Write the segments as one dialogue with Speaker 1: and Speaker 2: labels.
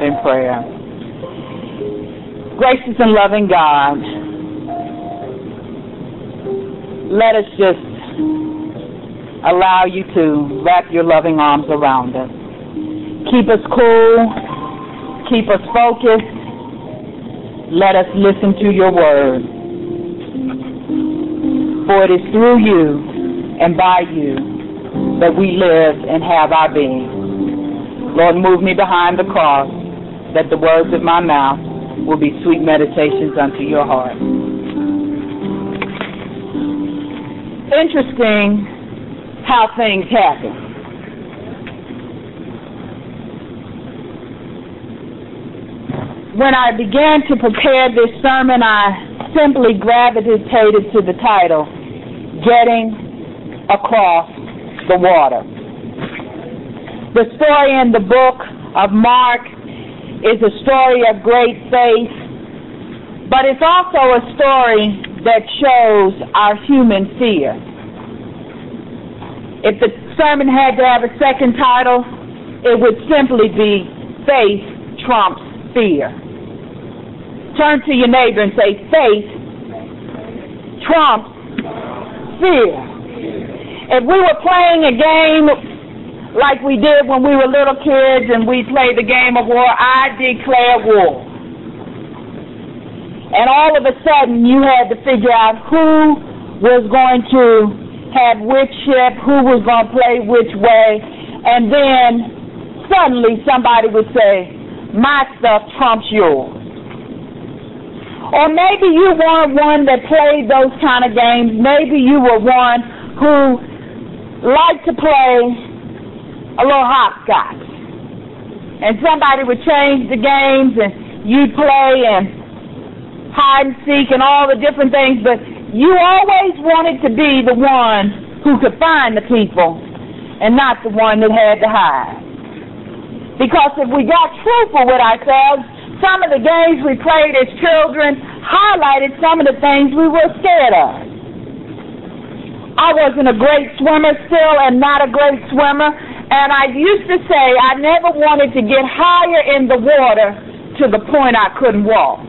Speaker 1: in prayer. Gracious and loving God, let us just allow you to wrap your loving arms around us. Keep us cool, keep us focused. Let us listen to your word. For it is through you and by you that we live and have our being. Lord, move me behind the cross that the words of my mouth will be sweet meditations unto your heart. Interesting how things happen. When I began to prepare this sermon, I simply gravitated to the title, Getting Across the Water. The story in the book of Mark is a story of great faith, but it's also a story that shows our human fear. If the sermon had to have a second title, it would simply be Faith Trumps Fear. Turn to your neighbor and say, Faith trumps fear. If we were playing a game like we did when we were little kids and we played the game of war, I declare war. And all of a sudden you had to figure out who was going to have which ship, who was going to play which way, and then suddenly somebody would say, my stuff trumps yours. Or maybe you weren't one that played those kind of games. Maybe you were one who liked to play a little hopscotch. And somebody would change the games and you'd play and hide and seek and all the different things, but you always wanted to be the one who could find the people and not the one that had to hide. Because if we got truthful with ourselves, some of the games we played as children highlighted some of the things we were scared of. I wasn't a great swimmer, still am not a great swimmer, and I used to say I never wanted to get higher in the water to the point I couldn't walk.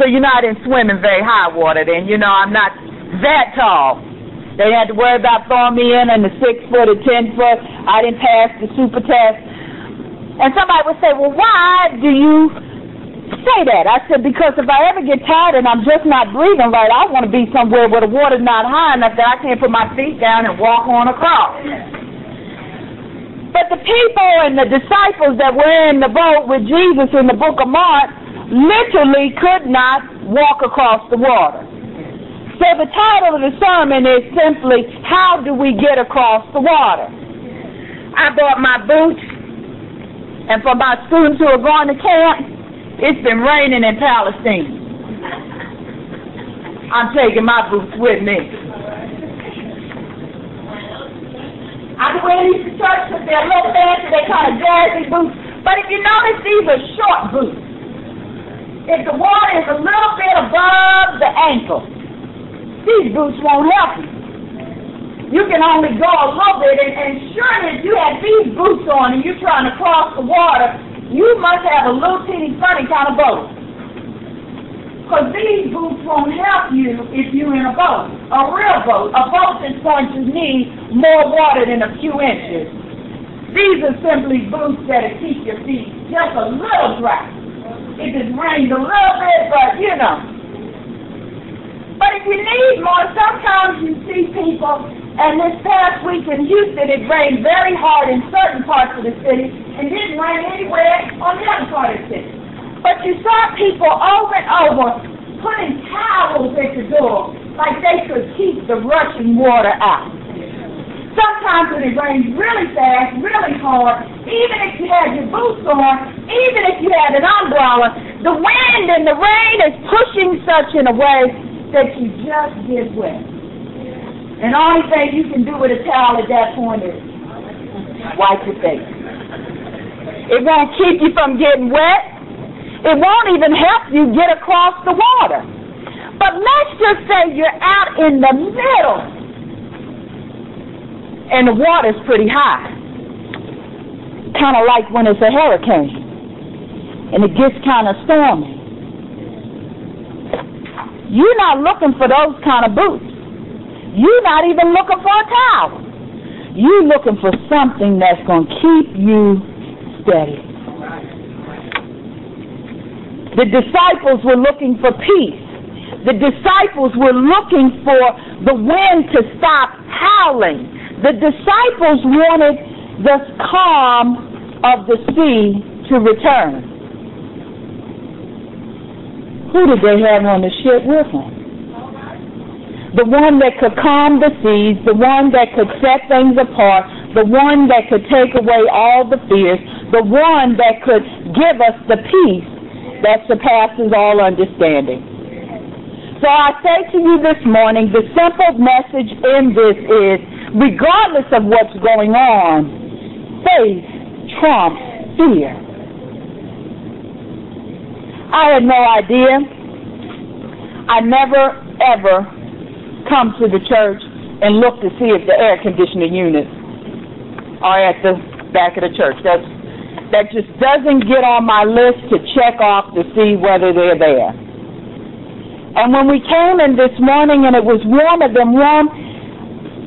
Speaker 1: So you know I didn't swim in very high water then. You know I'm not that tall. They had to worry about throwing me in in the six foot or ten foot. I didn't pass the super test. And somebody would say, well, why do you say that? I said, because if I ever get tired and I'm just not breathing right, I want to be somewhere where the water's not high enough that I can't put my feet down and walk on across. But the people and the disciples that were in the boat with Jesus in the book of Mark literally could not walk across the water. So the title of the sermon is simply, How Do We Get Across the Water? I bought my boots, and for my students who are going to camp, it's been raining in Palestine. I'm taking my boots with me. I go with their little fancy, they kind of jazzy boots. But if you notice, these are short boots. If the water is a little bit above the ankle, these boots won't help you. You can only go a little bit, and, and if you have these boots on and you're trying to cross the water, you must have a little teeny funny kind of boat. Because these boots won't help you if you're in a boat, a real boat, a boat that's going to need more water than a few inches. These are simply boots that'll keep your feet just a little dry. It just rains a little bit, but you know. But if you need more, sometimes you see people, and this past week in Houston, it rained very hard in certain parts of the city and didn't rain anywhere on the other part of the city. But you saw people over and over putting towels at the door like they could keep the rushing water out. Sometimes when it rains really fast, really hard, even if you had your boots on, even if you had an umbrella, the wind and the rain is pushing such in a way that you just get wet. And the only thing you can do with a towel at that point is wipe your face. It won't keep you from getting wet. It won't even help you get across the water. But let's just say you're out in the middle and the water's pretty high. Kind of like when it's a hurricane. and it gets kind of stormy. You're not looking for those kind of boots. You're not even looking for a towel. You're looking for something that's going to keep you steady. The disciples were looking for peace. The disciples were looking for the wind to stop howling. The disciples wanted the calm of the sea to return. Who did they have on the ship with them? The one that could calm the seas, the one that could set things apart, the one that could take away all the fears, the one that could give us the peace that surpasses all understanding. So I say to you this morning, the simple message in this is, regardless of what's going on, faith trumps fear. I had no idea. I never ever come to the church and look to see if the air conditioning units are at the back of the church. That's that just doesn't get on my list to check off to see whether they're there. And when we came in this morning and it was warmer than warm,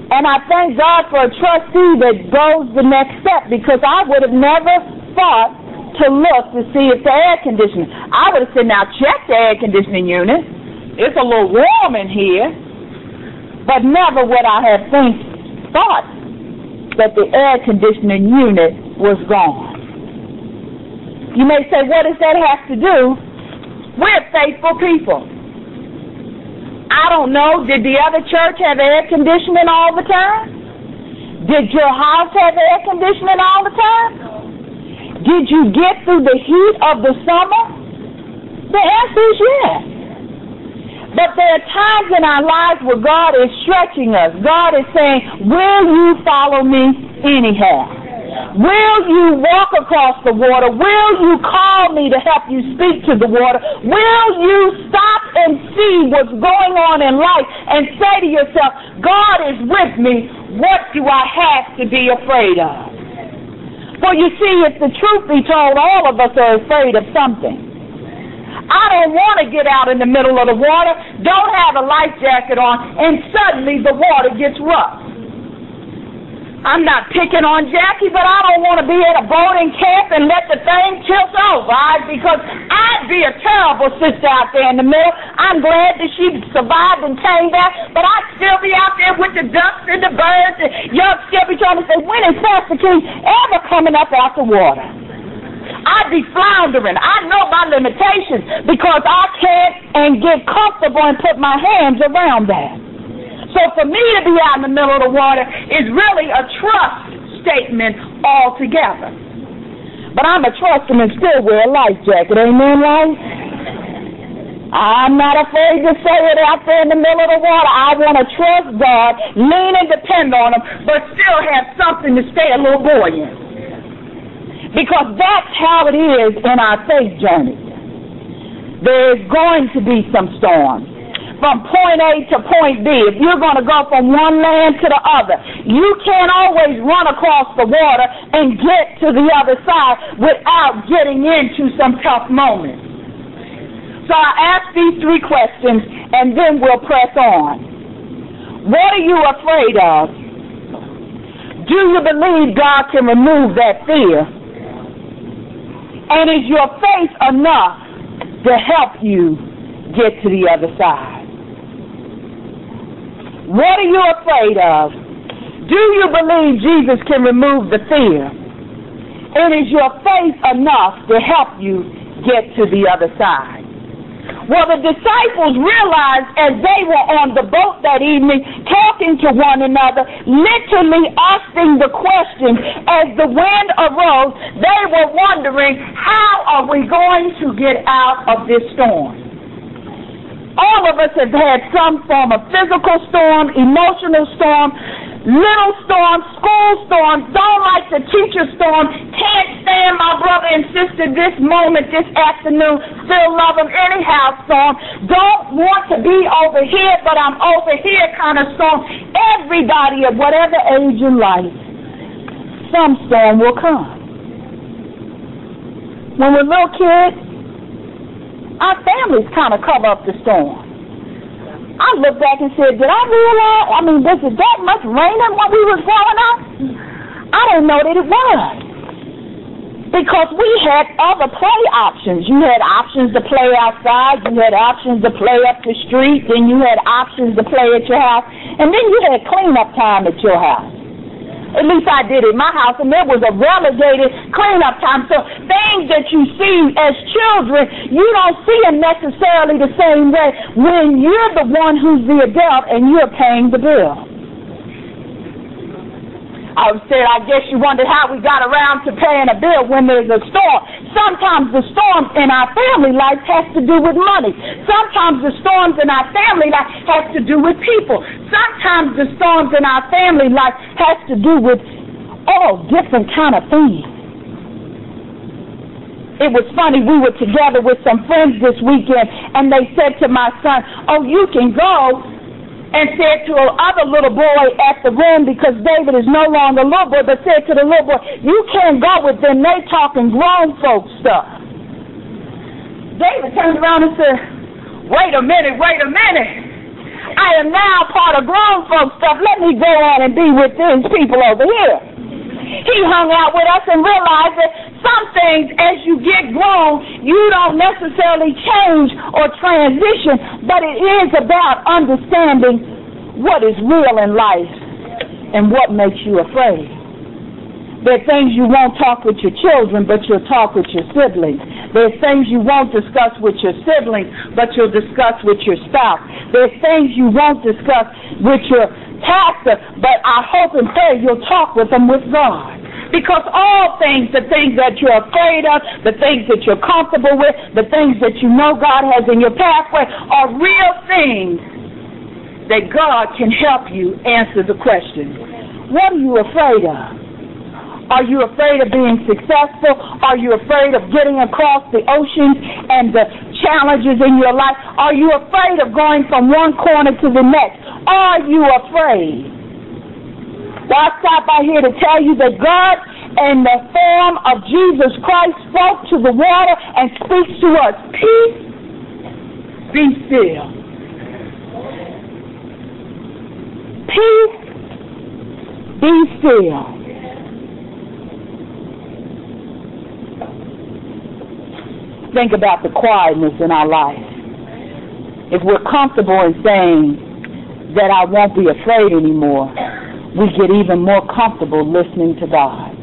Speaker 1: and I thank God for a trustee that goes the next step because I would have never thought to look to see if the air conditioning. I would have said, now check the air conditioning unit. It's a little warm in here. But never would I have think, thought that the air conditioning unit was gone. You may say, what does that have to do? We're faithful people. I don't know. Did the other church have air conditioning all the time? Did your house have air conditioning all the time? Did you get through the heat of the summer? The answer is yes. But there are times in our lives where God is stretching us. God is saying, Will you follow me anyhow? Will you walk across the water? Will you call me to help you speak to the water? Will you stop and see what's going on in life and say to yourself, God is with me. What do I have to be afraid of? For you see, if the truth be told, all of us are afraid of something. I don't want to get out in the middle of the water, don't have a life jacket on, and suddenly the water gets rough. I'm not picking on Jackie, but I don't want to be at a boating camp and let the thing tilt over, right? Because I'd be a terrible sister out there in the middle. I'm glad that she survived and came back, but I'd still be out there with the ducks and the birds, and still be trying to say, when is Pastor King ever coming up out the water? I'd be floundering. I know my limitations because I can't and get comfortable and put my hands around that. So for me to be out in the middle of the water is really a trust statement altogether. But I'm a trust and still wear a life jacket. Amen, right? I'm not afraid to say it out there in the middle of the water. I want to trust God, lean and depend on Him, but still have something to stay a little buoyant. Because that's how it is in our faith journey. There's going to be some storms from point A to point B. If you're going to go from one land to the other, you can't always run across the water and get to the other side without getting into some tough moments. So I ask these three questions and then we'll press on. What are you afraid of? Do you believe God can remove that fear? And is your faith enough to help you get to the other side? What are you afraid of? Do you believe Jesus can remove the fear? And is your faith enough to help you get to the other side? Well, the disciples realized as they were on the boat that evening, talking to one another, literally asking the question as the wind arose, they were wondering, how are we going to get out of this storm? All of us have had some form of physical storm, emotional storm, little storm, school storm, don't like the teacher storm, can't stand my brother and sister this moment, this afternoon, still love them anyhow storm, don't want to be over here, but I'm over here kind of storm. Everybody of whatever age in life, some storm will come. when we're little kids, our families kind of cover up the storm. I looked back and said, did I realize, I mean, was it that much raining when we was growing up? I didn't know that it was. Because we had other play options. You had options to play outside, you had options to play up the street, then you had options to play at your house, and then you had cleanup time at your house. At least I did in my house, and there was a relegated cleanup time. So things that you see as children, you don't see them necessarily the same way when you're the one who's the adult and you're paying the bill. I said, I guess you wondered how we got around to paying a bill when there's a storm. Sometimes the storm in our family life has to do with money. Sometimes the storms in our family life has to do with people. Sometimes the storms in our family life has to do with all different kind of things. It was funny, we were together with some friends this weekend, and they said to my son, Oh, you can go and said to another little boy at the rim because David is no longer a little boy, but said to the little boy, "You can't go with them. They talking grown folks stuff." David turned around and said, "Wait a minute, wait a minute. I am now part of grown folks stuff. Let me go on and be with these people over here." He hung out with us and realized that some things, as you get grown, you don't necessarily change or transition, but it is about understanding what is real in life and what makes you afraid. There are things you won't talk with your children, but you'll talk with your siblings. There are things you won't discuss with your siblings, but you'll discuss with your spouse. There are things you won't discuss with your pastor, but I hope and pray you'll talk with them with God. Because all things, the things that you're afraid of, the things that you're comfortable with, the things that you know God has in your pathway are real things that God can help you answer the question. What are you afraid of? Are you afraid of being successful? Are you afraid of getting across the oceans and the challenges in your life? Are you afraid of going from one corner to the next? Are you afraid? Well, I stop by here to tell you that God, in the form of Jesus Christ, spoke to the water and speaks to us. Peace, be still. Peace, be still. Think about the quietness in our life. If we're comfortable in saying that I won't be afraid anymore, we get even more comfortable listening to God.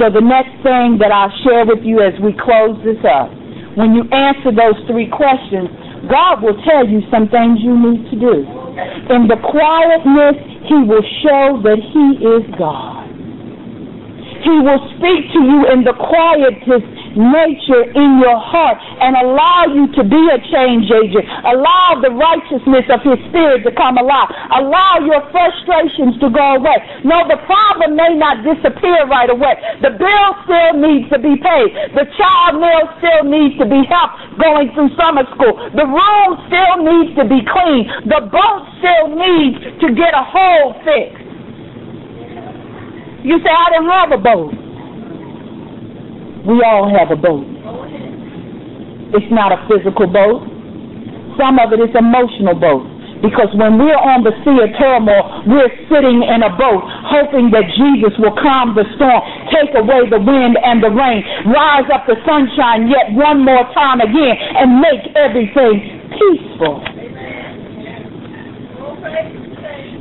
Speaker 1: So the next thing that I'll share with you as we close this up, when you answer those three questions, God will tell you some things you need to do. In the quietness, He will show that He is God. He will speak to you in the quietest nature in your heart and allow you to be a change agent. Allow the righteousness of His Spirit to come alive. Allow your frustrations to go away. No, the problem may not disappear right away. The bill still needs to be paid. The child meal still needs to be helped going through summer school. The room still needs to be cleaned. The boat still needs to get a hole fixed. You say, I didn't have a boat. We all have a boat. It's not a physical boat. Some of it is emotional boat. Because when we're on the sea of turmoil, we're sitting in a boat hoping that Jesus will calm the storm, take away the wind and the rain, rise up the sunshine yet one more time again, and make everything peaceful.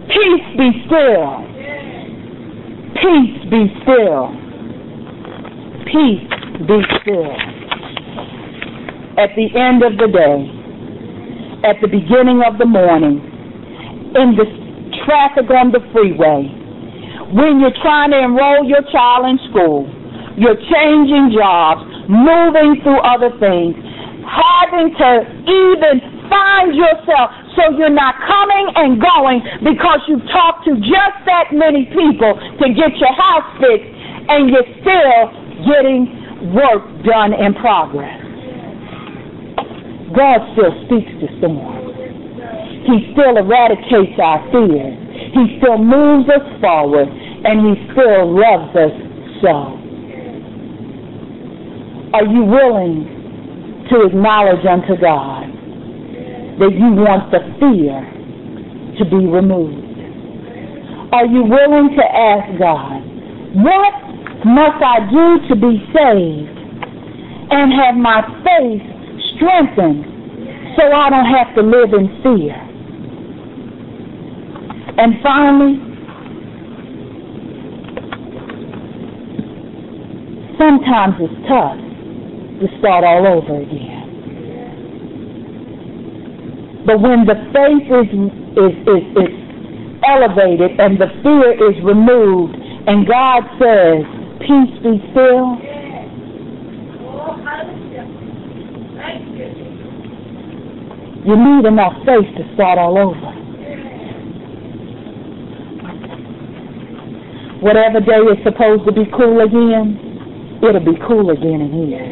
Speaker 1: Peace be still. Peace be still peace be still. At the end of the day, at the beginning of the morning, in the traffic on the freeway, when you're trying to enroll your child in school, you're changing jobs, moving through other things, having to even find yourself so you're not coming and going because you've talked to just that many people to get your house fixed and you're still getting work done in progress. God still speaks to storms. He still eradicates our fears. He still moves us forward, and He still loves us so. Are you willing to acknowledge unto God that you want the fear to be removed? Are you willing to ask God, what must I do to be saved and have my faith strengthened so I don't have to live in fear? And finally, sometimes it's tough to start all over again. But when the faith is, is, is, is elevated and the fear is removed, and God says, Peace be still. You need enough faith to start all over. Whatever day is supposed to be cool again, it'll be cool again in here.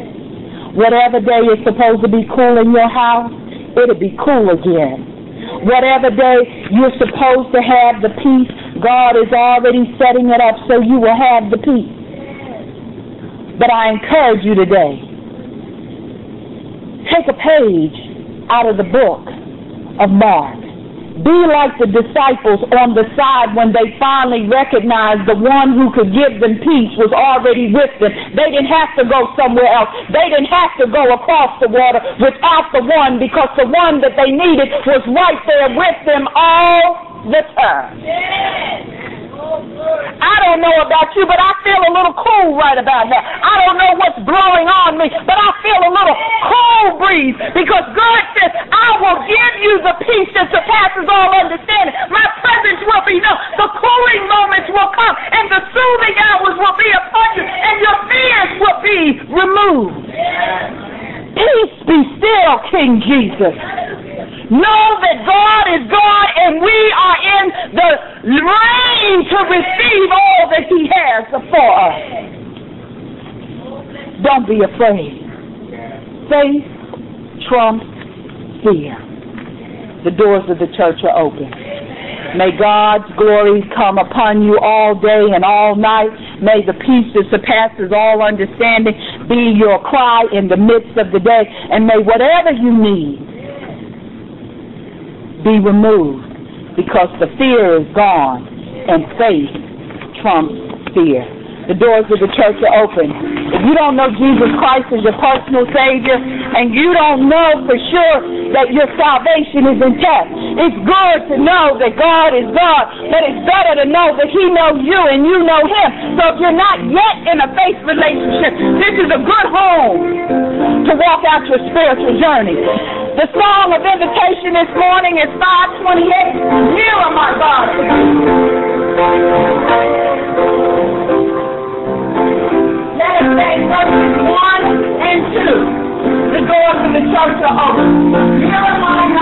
Speaker 1: Whatever day is supposed to be cool in your house, it'll be cool again. Whatever day you're supposed to have the peace, God is already setting it up so you will have the peace. But I encourage you today, take a page out of the book of Mark be like the disciples on the side when they finally recognized the one who could give them peace was already with them. They didn't have to go somewhere else. They didn't have to go across the water without the one because the one that they needed was right there with them all the time. About you, but I feel a little cool right about now. I don't know what's blowing on me, but I feel a little cool breeze because God says, I will give you the peace that surpasses all understanding. My presence will be known. The cooling moments will come, and the soothing hours will be upon you, and your fears will be removed. Peace be still, King Jesus. Know that God is God and we are in the reign to receive all that He has for us. Don't be afraid. Faith trumps fear. The doors of the church are open. May God's glory come upon you all day and all night. May the peace that surpasses all understanding be your cry in the midst of the day. And may whatever you need be removed because the fear is gone and faith trumps fear. The doors of the church are open. If you don't know Jesus Christ as your personal Savior and you don't know for sure that your salvation is intact, it's good to know that God is God, but it's better to know that He knows you and you know Him. So if you're not yet in a faith relationship, this is a good home to walk out your spiritual journey. The song of invitation this morning is 528. Nearer, my God. set back verses 1 and 2. The doors of the church are open. Here am I.